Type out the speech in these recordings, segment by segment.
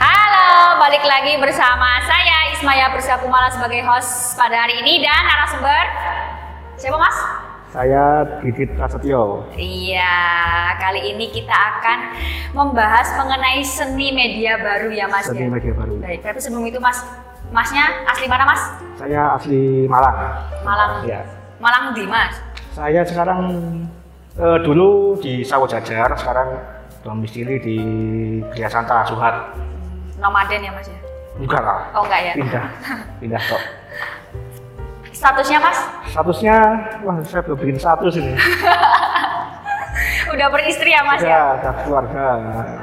Halo, balik lagi bersama saya Ismaya Priska Kumala sebagai host pada hari ini dan narasumber siapa Mas? Saya Didit Prasetyo. Iya, kali ini kita akan membahas mengenai seni media baru ya Mas Seni ya. media baru. Baik, tapi sebelum itu Mas, Masnya asli mana Mas? Saya asli Malang. Malang. Ya. Malang di Mas. Saya sekarang eh, dulu di Sawo Jajar, sekarang domisili di Gria Santa Suhat. Nomaden ya Mas ya. Enggak lah. Oh enggak ya. Pindah, pindah kok. Statusnya Mas? Statusnya, wah saya belum bikin status ini. Udah beristri ya Mas ya? Ya, keluarga,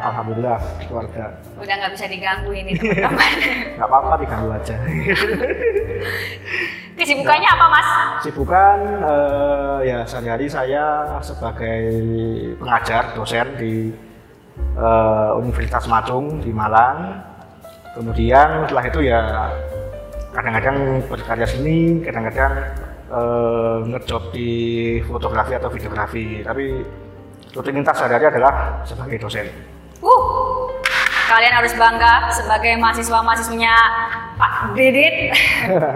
alhamdulillah keluarga. Udah nggak bisa diganggu ini teman-teman. Nggak apa-apa diganggu aja. Kesibukannya apa Mas? Sibukan eh, ya sehari-hari saya sebagai pengajar dosen di eh, Universitas Matung di Malang. Kemudian setelah itu ya kadang-kadang berkarya seni, kadang-kadang eh, ngejob di fotografi atau videografi. Tapi rutinitas sehari-hari adalah sebagai dosen. Uh, kalian harus bangga sebagai mahasiswa-mahasiswanya Pak Didit.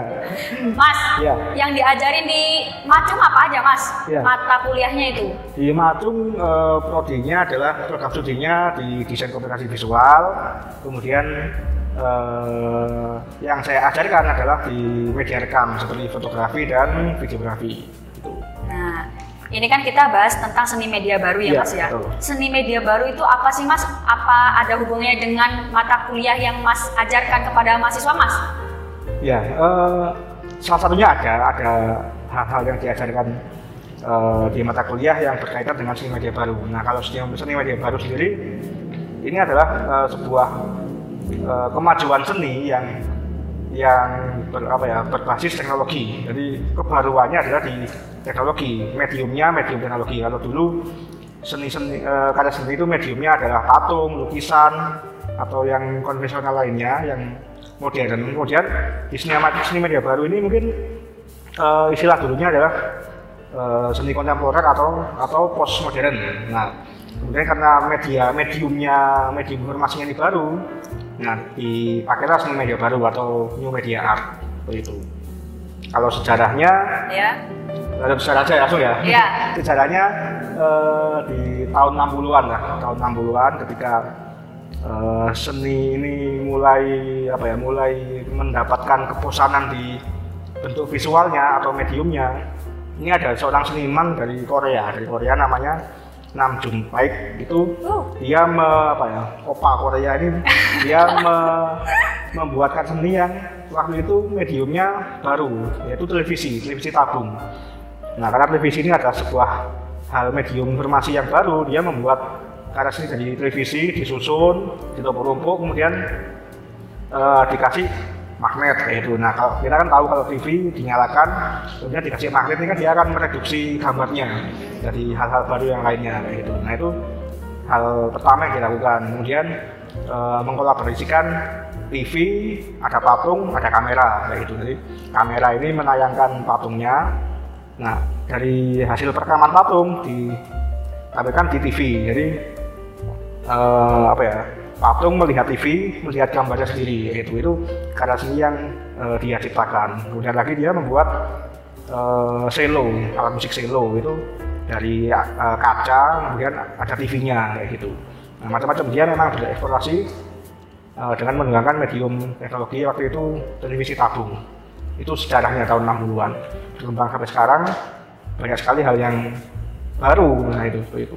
mas, Iya. yang diajarin di Macung apa aja Mas? Iya. Mata kuliahnya itu. Di Matung eh, prodinya adalah program studinya di desain komunikasi visual. Kemudian eh, yang saya ajarkan adalah di media rekam seperti fotografi dan videografi. Ini kan kita bahas tentang seni media baru ya Iya, Mas ya. betul. Seni media baru itu apa sih Mas? Apa ada hubungannya dengan mata kuliah yang Mas ajarkan kepada mahasiswa Mas? Ya, eh, salah satunya ada ada hal-hal yang diajarkan eh, di mata kuliah yang berkaitan dengan seni media baru. Nah, kalau seni, seni media baru sendiri ini adalah eh, sebuah eh, kemajuan seni yang yang ber, apa ya berbasis teknologi. Jadi kebaruannya adalah di teknologi, mediumnya medium teknologi. Kalau dulu seni seni eh, karya seni itu mediumnya adalah patung, lukisan atau yang konvensional lainnya yang modern. Kemudian di seni, seni media baru ini mungkin eh, istilah dulunya adalah eh, seni kontemporer atau atau postmodern. Nah, kemudian karena media mediumnya medium informasinya ini baru, nah dipakailah seni media baru atau new media art seperti itu. Kalau sejarahnya Ya. ada sejarah aja ya langsung ya. Iya. Sejarahnya eh, di tahun 60-an lah, tahun 60-an ketika eh, seni ini mulai apa ya, mulai mendapatkan keposanan di bentuk visualnya atau mediumnya. Ini ada seorang seniman dari Korea, dari Korea namanya Nam Paik itu Uh. dia me, apa ya opa Korea ini dia me- membuatkan seni yang waktu itu mediumnya baru yaitu televisi televisi tabung nah karena televisi ini adalah sebuah hal medium informasi yang baru dia membuat karya seni dari televisi disusun ditumpuk-tumpuk kemudian eh, dikasih magnet kayak itu. Nah, kalau kita kan tahu kalau TV dinyalakan, kemudian dikasih magnet ini kan dia akan mereduksi gambarnya dari hal-hal baru yang lainnya kayak gitu. Nah, itu hal pertama yang dilakukan. Kemudian eh, mengkolaborasikan TV, ada patung, ada kamera kayak gitu. Jadi kamera ini menayangkan patungnya. Nah, dari hasil perekaman patung ditampilkan di TV. Jadi eh, apa ya patung melihat TV melihat gambarnya sendiri itu itu karya seni yang eh, dia ciptakan. Kemudian lagi dia membuat eh, selo alat musik selo itu dari eh, kaca kemudian ada TV-nya kayak gitu. Nah, macam-macam. Dia memang bereksplorasi eh, dengan menggunakan medium teknologi waktu itu televisi tabung. Itu sejarahnya tahun 60-an berkembang sampai sekarang banyak sekali hal yang baru nah itu itu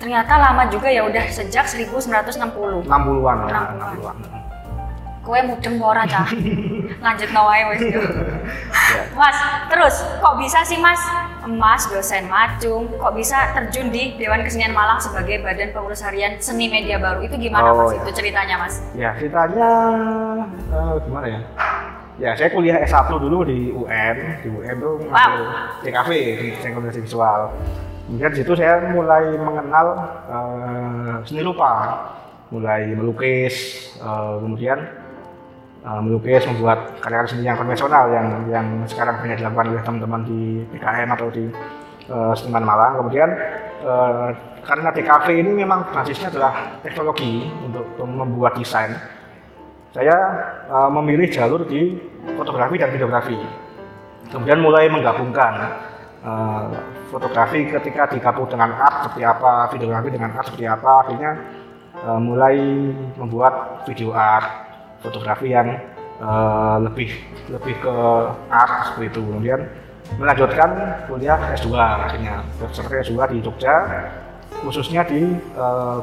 Ternyata lama juga ya udah sejak 1960. 60-an 60-an. ya 60-an Kue mudeng ora cah. Lanjut wae wis. Ya. Mas, terus kok bisa sih Mas, Mas dosen Macung, kok bisa terjun di Dewan Kesenian Malang sebagai badan pengurus harian seni media baru? Itu gimana Oh, Mas? ya. Itu ceritanya Mas? Ya, ceritanya eh, gimana ya? Ya, saya kuliah S1 dulu di UN, di UN tuh di Desain Komunikasi Visual. Kemudian di situ saya mulai mengenal eh, seni rupa, mulai melukis, eh, kemudian uh, melukis, membuat karya seni yang konvensional yang yang sekarang banyak dilakukan oleh teman-teman di PKM atau di uh, seniman Malang. Kemudian uh, karena DKV ini memang basisnya adalah teknologi untuk membuat desain. Saya uh, memilih jalur di fotografi dan videografi. Kemudian mulai menggabungkan uh, fotografi ketika digabung dengan art seperti apa, videografi dengan art seperti apa, akhirnya uh, mulai membuat video art, fotografi yang uh, lebih lebih ke art seperti itu. Kemudian melanjutkan kuliah S2 akhirnya seperti S2 di Jogja khususnya di uh,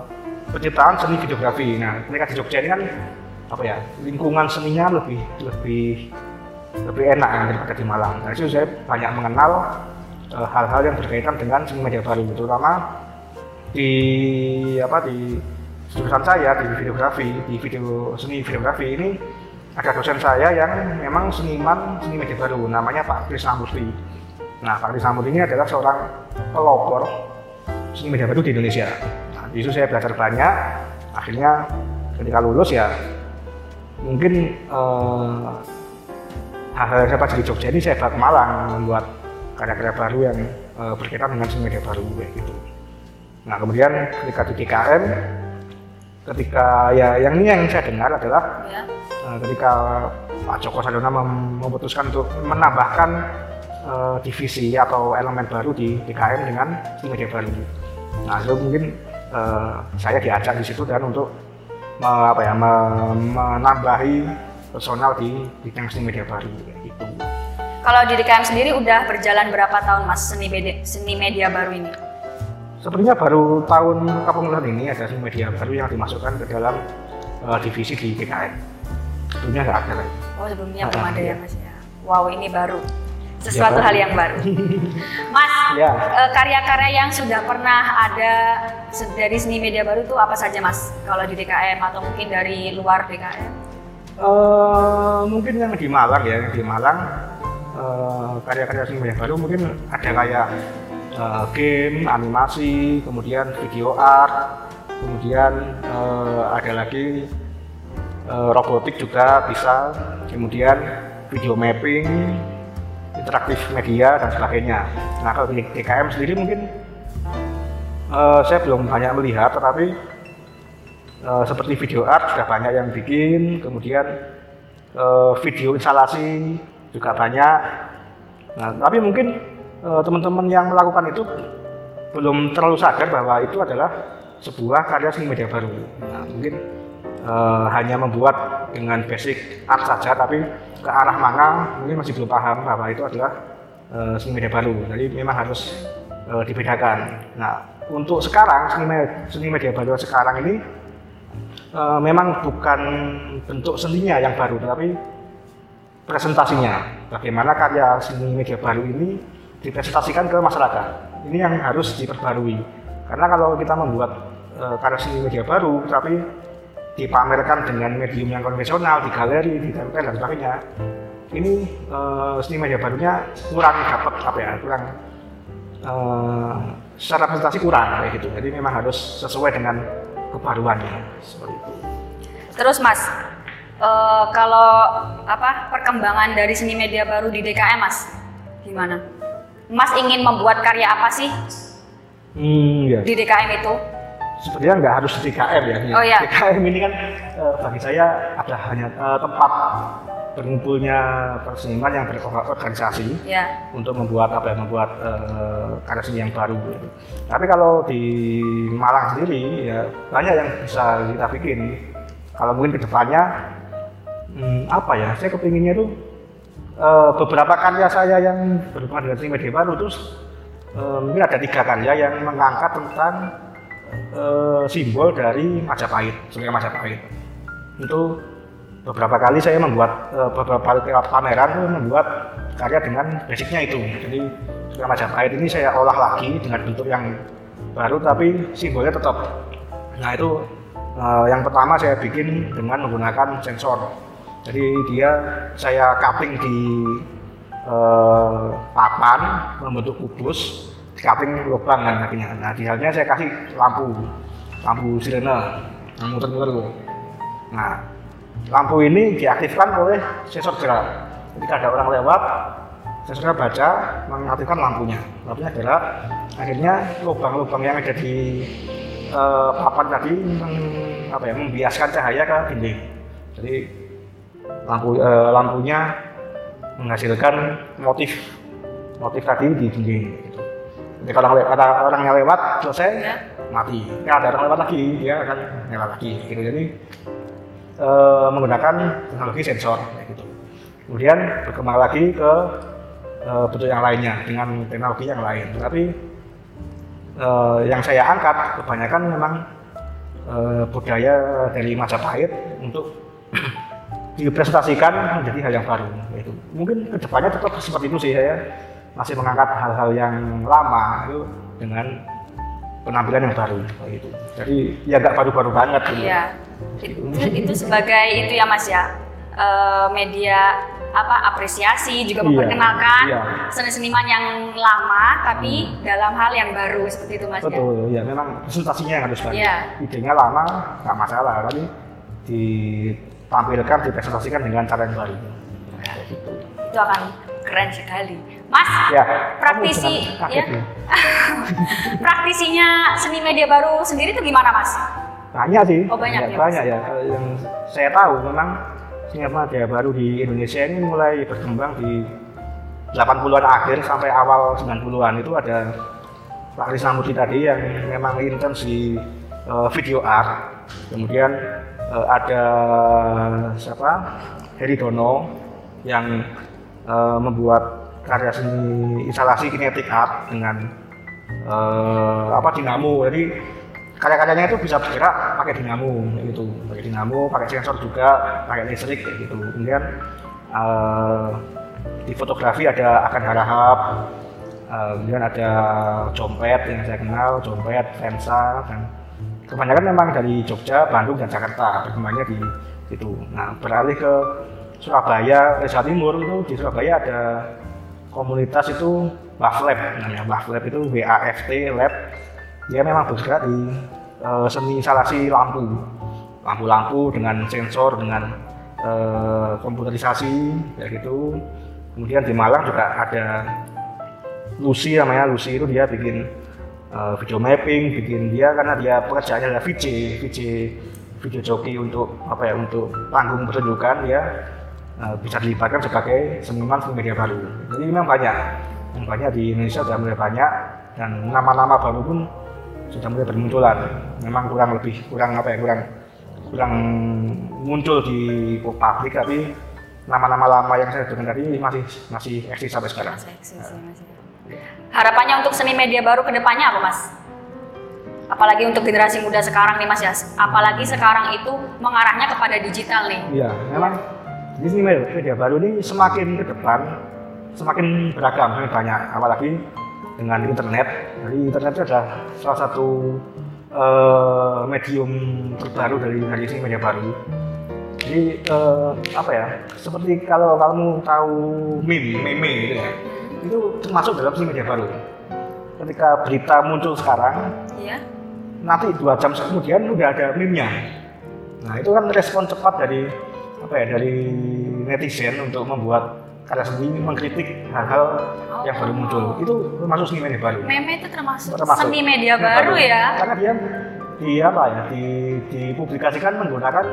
penciptaan seni videografi. Nah, mereka di Jogja ini kan apa ya lingkungan seninya lebih lebih lebih enak daripada di Malang. Nah, itu saya banyak mengenal hal-hal yang berkaitan dengan seni media baru, terutama di apa di jurusan saya di videografi, di video seni videografi ini ada dosen saya yang memang seniman seni media baru, namanya Pak Murti. Nah, Pak Murti ini adalah seorang pelopor seni media baru di Indonesia. Nah, di situ saya belajar banyak. Akhirnya ketika lulus ya mungkin eh, hal-hal yang saya pelajari di Jogja ini saya bawa ke Malang membuat karya-karya baru yang uh, berkaitan dengan seni media baru kayak gitu. Nah kemudian ketika di DKM, ketika ya yang ini yang saya dengar adalah ya. uh, ketika Pak Joko Sadona memutuskan untuk menambahkan uh, divisi atau elemen baru di DKM dengan seni media baru. Nah itu mungkin uh, saya diajak di situ dan untuk me, apa ya, me, menambahi personal di bidang seni media baru kayak gitu. Kalau di DKM sendiri udah berjalan berapa tahun mas seni media, seni media baru ini? Sepertinya baru tahun kepengurusan ini ada seni media baru yang dimasukkan ke dalam uh, divisi di DKM. Sebelumnya nggak ada lagi. Oh sebelumnya belum ada ya mas ya. Wow ini baru sesuatu ya, hal yang baru. Mas, ya. Eh, karya-karya yang sudah pernah ada dari seni media baru itu apa saja Mas? Kalau di DKM atau mungkin dari luar DKM? Uh, mungkin yang di Malang ya, yang di Malang uh, karya-karya seni yang baru mungkin ada kayak uh, game, animasi, kemudian video art, kemudian uh, ada lagi uh, robotik juga bisa, kemudian video mapping, interaktif media dan sebagainya. Nah kalau di DKM sendiri mungkin uh, saya belum banyak melihat, tetapi uh, seperti video art sudah banyak yang bikin, kemudian uh, video instalasi juga banyak. Nah, tapi mungkin uh, teman-teman yang melakukan itu belum terlalu sadar bahwa itu adalah sebuah karya seni media baru. Nah, mungkin uh, hanya membuat dengan basic art saja, tapi ke arah mana mungkin masih belum paham bahwa itu adalah uh, seni media baru. Jadi memang harus uh, dibedakan. Nah, untuk sekarang seni, seni media baru sekarang ini memang bukan bentuk seninya yang baru, tapi presentasinya. Bagaimana karya seni media baru ini dipresentasikan ke masyarakat. Ini yang harus diperbarui. Karena kalau kita membuat uh, karya seni media baru, tapi dipamerkan dengan medium yang konvensional di galeri, di tempel dan sebagainya, ini uh, seni media barunya kurang dapat apa ya, kurang uh, secara presentasi kurang kayak gitu. Jadi memang harus sesuai dengan kebaruannya seperti itu. Terus Mas, uh, kalau apa perkembangan dari seni media baru di DKM Mas, gimana? Mas ingin membuat karya apa sih hmm, ya. di DKM itu? Sebenarnya nggak harus di DKM ya. Oh ya. DKM ini kan uh, bagi saya ada hanya uh, tempat berkumpulnya perseniman yang berorganisasi ya. untuk membuat apa ya membuat uh, karya seni yang baru gitu. Tapi kalau di Malang sendiri ya banyak yang bisa kita bikin. Kalau mungkin ke depannya hmm, apa ya? Saya kepinginnya tuh uh, beberapa karya saya yang berhubungan dengan seni terus uh, mungkin ada tiga karya yang mengangkat tentang uh, simbol dari Majapahit, Sungai Majapahit. Itu beberapa kali saya membuat uh, beberapa pameran itu membuat karya dengan basicnya itu. Jadi Sungai Majapahit ini saya olah lagi dengan bentuk yang baru tapi simbolnya tetap. Nah itu yang pertama saya bikin dengan menggunakan sensor jadi dia saya coupling di uh, papan membentuk kubus coupling lubang kan akhirnya nah di halnya saya kasih lampu lampu sirene yang muter-muter nah lampu ini diaktifkan oleh sensor gerak. Ketika ada orang lewat, sensornya baca mengaktifkan lampunya. Lampunya gerak, akhirnya lubang-lubang yang ada di uh, papan tadi meng, apa ya, membiaskan cahaya ke dinding. Jadi lampu uh, lampunya menghasilkan motif motif tadi di dinding. Gitu. Jadi kalau ada orang yang lewat selesai ya. mati. Ya ada orang lewat lagi dia akan lewat lagi. Gitu. Jadi uh, menggunakan teknologi sensor. Gitu. Kemudian berkembang lagi ke uh, bentuk yang lainnya dengan teknologi yang lain. Tapi uh, yang saya angkat kebanyakan memang budaya dari Majapahit untuk dipresentasikan menjadi hal yang baru. Itu mungkin ke depannya tetap seperti itu sih saya masih mengangkat hal-hal yang lama itu dengan penampilan yang baru gitu. Jadi ya nggak baru-baru banget. Gitu. Iya. Itu, itu sebagai itu ya Mas ya media apa apresiasi juga iya, memperkenalkan iya, seni seniman yang lama tapi hmm. dalam hal yang baru seperti itu mas ya? betul ya, ya memang presentasinya yang harus baru iya. idenya lama nggak masalah tapi ditampilkan dipresentasikan dengan cara yang baru ya, gitu. itu akan keren sekali. Mas ya, praktisi ya, praktisinya seni media baru sendiri itu gimana mas? Banyak sih. Oh banyak ya, ya banyak ya. Yang saya tahu memang Singapura Jaya Baru di Indonesia ini mulai berkembang di 80-an akhir sampai awal 90-an itu ada Pak Krisna Murti tadi yang memang intens di uh, video art. Kemudian uh, ada siapa? Heri Dono yang uh, membuat karya seni instalasi kinetik art dengan uh, apa dinamo. Jadi karya-karyanya itu bisa bergerak pakai dinamo gitu pakai dinamo pakai sensor juga pakai listrik gitu kemudian uh, di fotografi ada akan harahap uh, kemudian ada jompet yang saya kenal jompet Vensa dan kebanyakan memang dari Jogja Bandung dan Jakarta. Berkembangnya di situ. Nah beralih ke Surabaya Jawa Timur itu di Surabaya ada komunitas itu Waflab namanya Waflab itu WAFT Lab. Dia memang bergerak di uh, seni instalasi lampu. Lampu-lampu dengan sensor dengan uh, komputerisasi kayak gitu. Kemudian di Malang juga ada Lucy namanya Lucy itu dia bikin uh, video mapping bikin dia karena dia pekerjaannya adalah VJ VJ video joki untuk apa ya untuk panggung pertunjukan dia uh, bisa dilibatkan sebagai seniman seni media baru jadi memang banyak yang banyak di Indonesia sudah mulai banyak dan nama-nama baru pun sudah mulai bermunculan memang kurang lebih kurang apa ya kurang kurang muncul di publik tapi nama-nama lama yang saya dengar tadi masih masih eksis sampai sekarang. Masih eksis, masih. Harapannya untuk seni media baru ke depannya apa mas? Apalagi untuk generasi muda sekarang nih mas ya, apalagi sekarang itu mengarahnya kepada digital nih. Iya, memang di sini media baru ini semakin ke depan semakin beragam, semakin banyak. Apalagi dengan internet. Jadi internet itu adalah salah satu uh, medium terbaru dari dari sini media baru. Jadi uh, apa ya? Seperti kalau kamu tahu meme, meme gitu ya, itu termasuk dalam sini media baru. Ketika berita muncul sekarang, ya. nanti dua jam kemudian udah ada meme-nya. Nah itu kan respon cepat dari apa ya dari netizen untuk membuat karya seni mengkritik hal-hal oh. yang baru muncul itu termasuk seni media baru meme itu termasuk, termasuk seni media baru, baru ya karena dia di apa ya di dipublikasikan menggunakan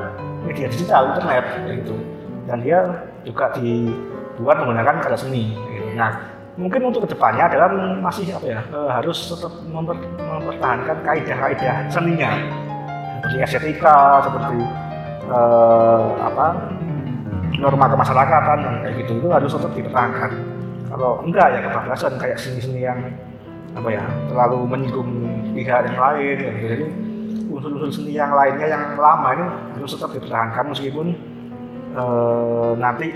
media digital internet gitu dan dia juga dibuat menggunakan karya seni gitu. nah mungkin untuk ke depannya adalah masih apa ya eh, harus tetap memper, mempertahankan kaidah-kaidah seninya. Seperti estetika seperti uh, apa norma kemasyarakatan dan kayak gitu itu harus tetap dipertahankan. Kalau enggak ya kebablasan kayak seni-seni yang apa ya terlalu menyinggung pihak yang lain ya gitu. jadi unsur-unsur seni yang lainnya yang lama ini harus tetap dipertahankan meskipun eh, nanti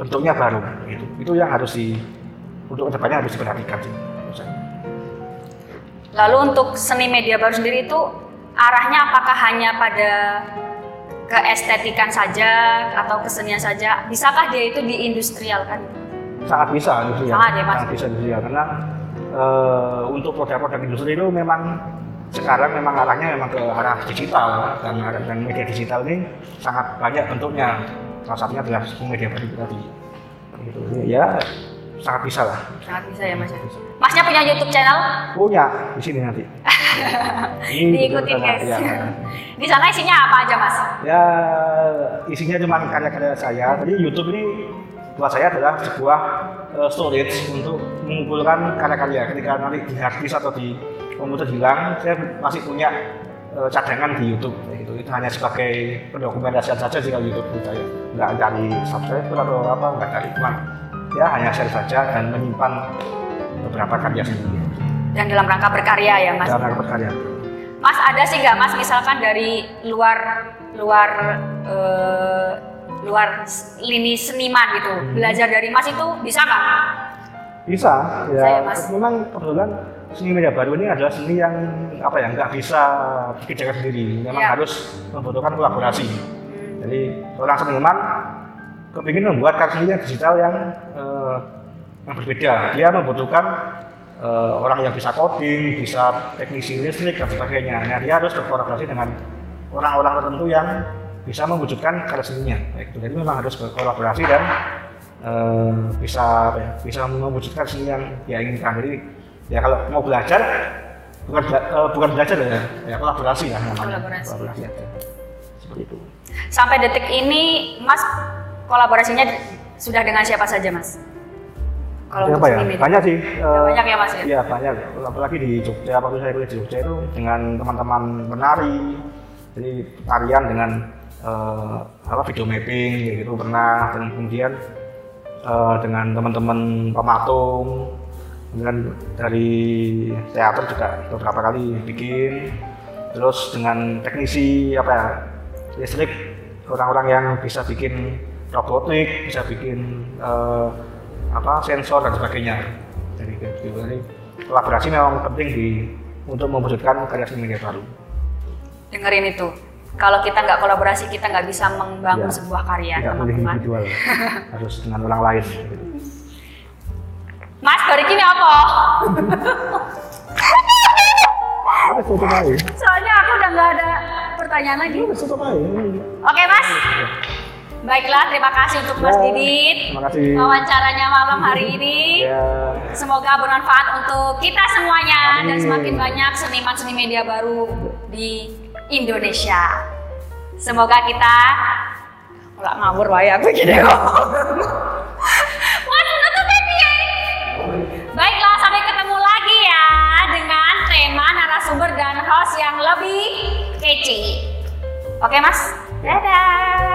bentuknya baru gitu. Itu yang harus di untuk ke depannya harus diperhatikan sih lalu untuk seni media baru sendiri itu arahnya apakah hanya pada keestetikan saja atau kesenian saja, bisakah dia itu diindustrialkan? Sangat bisa industrial. Sangat ya mas. Sangat bisa industrial. Karena uh, untuk produk-produk industri itu memang sekarang memang arahnya memang ke arah digital. Dan, dan media digital ini sangat banyak bentuknya. Salah satunya adalah media baru tadi. Gitu. Ya sangat bisa lah. Sangat bisa ya mas masnya punya YouTube channel? Punya di sini nanti. Diikutin guys. ya. di sana isinya apa aja mas? Ya isinya cuma karya-karya saya. Jadi YouTube ini buat saya adalah sebuah uh, storage untuk mengumpulkan karya-karya. Ketika nanti di atau di komputer hilang saya masih punya uh, cadangan di YouTube. Itu itu hanya sebagai pendokumentasian saja sih kalau YouTube saya. Nggak cari subscriber atau apa nggak cari cuma ya hanya share saja dan menyimpan beberapa karya sendiri dan dalam rangka berkarya ya mas dalam rangka berkarya mas ada sih nggak mas misalkan dari luar luar uh, luar lini seniman gitu hmm. belajar dari mas itu bisa nggak bisa ya Saya, mas. memang kebetulan seni media baru ini adalah seni yang apa ya nggak bisa dikerjakan sendiri memang ya. harus membutuhkan kolaborasi hmm. jadi seorang seniman kepingin membuat karya digital yang uh, yang berbeda. Dia membutuhkan uh, orang yang bisa coding bisa teknisi listrik dan sebagainya. Nah dia harus berkolaborasi dengan orang-orang tertentu yang bisa mewujudkan karya seninya. Gitu. jadi memang harus berkolaborasi dan uh, bisa ya, bisa mewujudkan seni yang dia inginkan. Jadi ya kalau mau belajar bukan uh, bukan belajar ya ya kolaborasi ya namanya kolaborasi. kolaborasi aja. Seperti itu. Sampai detik ini mas kolaborasinya sudah dengan siapa saja mas kalau Siapa ya? Media. Banyak sih. Uh, banyak ya mas ya? Iya banyak. Apalagi di Jogja, waktu saya kuliah di Jogja itu dengan teman-teman menari, jadi tarian dengan uh, apa video mapping gitu pernah dan kemudian uh, dengan teman-teman pematung kemudian dari teater juga beberapa kali bikin terus dengan teknisi apa ya listrik orang-orang yang bisa bikin robotik bisa bikin uh, apa sensor dan sebagainya. Jadi gitu. Jadi kolaborasi memang penting di untuk mewujudkan karya seni media baru. Dengerin itu. Kalau kita nggak kolaborasi kita nggak bisa membangun ya, sebuah karya teman-teman. harus dengan orang lain. Mas, bari ini apa? Soalnya aku udah nggak ada pertanyaan lagi. Oke, Mas. Baiklah, terima kasih untuk Mas ya, Didit. Terima kasih. Wawancaranya malam hari ini. Ya. Semoga bermanfaat untuk kita semuanya Amin. dan semakin banyak seniman seni media baru di Indonesia. Semoga kita nggak ngawur wae aku gini kok. Baiklah, sampai ketemu lagi ya dengan tema narasumber dan host yang lebih kece. Oke, Mas. Dadah.